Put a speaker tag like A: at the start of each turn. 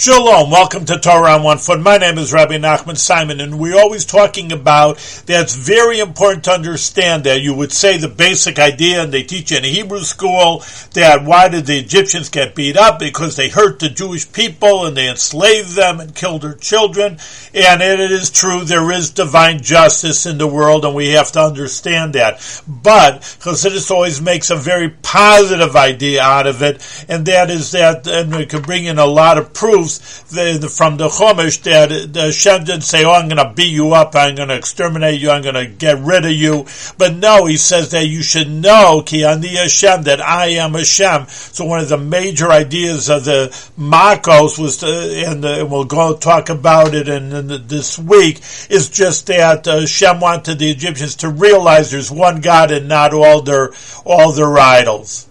A: Shalom, welcome to Torah on One Foot. My name is Rabbi Nachman Simon, and we're always talking about that it's very important to understand that you would say the basic idea, and they teach in a Hebrew school, that why did the Egyptians get beat up? Because they hurt the Jewish people and they enslaved them and killed their children. And it is true, there is divine justice in the world, and we have to understand that. But Chassidus always makes a very positive idea out of it, and that is that, and we can bring in a lot of proofs the, the, from the Chumash that the Hashem didn't say, "Oh, I'm going to beat you up, I'm going to exterminate you, I'm going to get rid of you." But no, he says that you should know Ki Ani Hashem that I am Hashem. So one of the major ideas of the Makos was, to, and, uh, we'll go talk about it in, in this week, is just that uh, Hashem wanted the Egyptians to realize there's one God and not all their all their idols.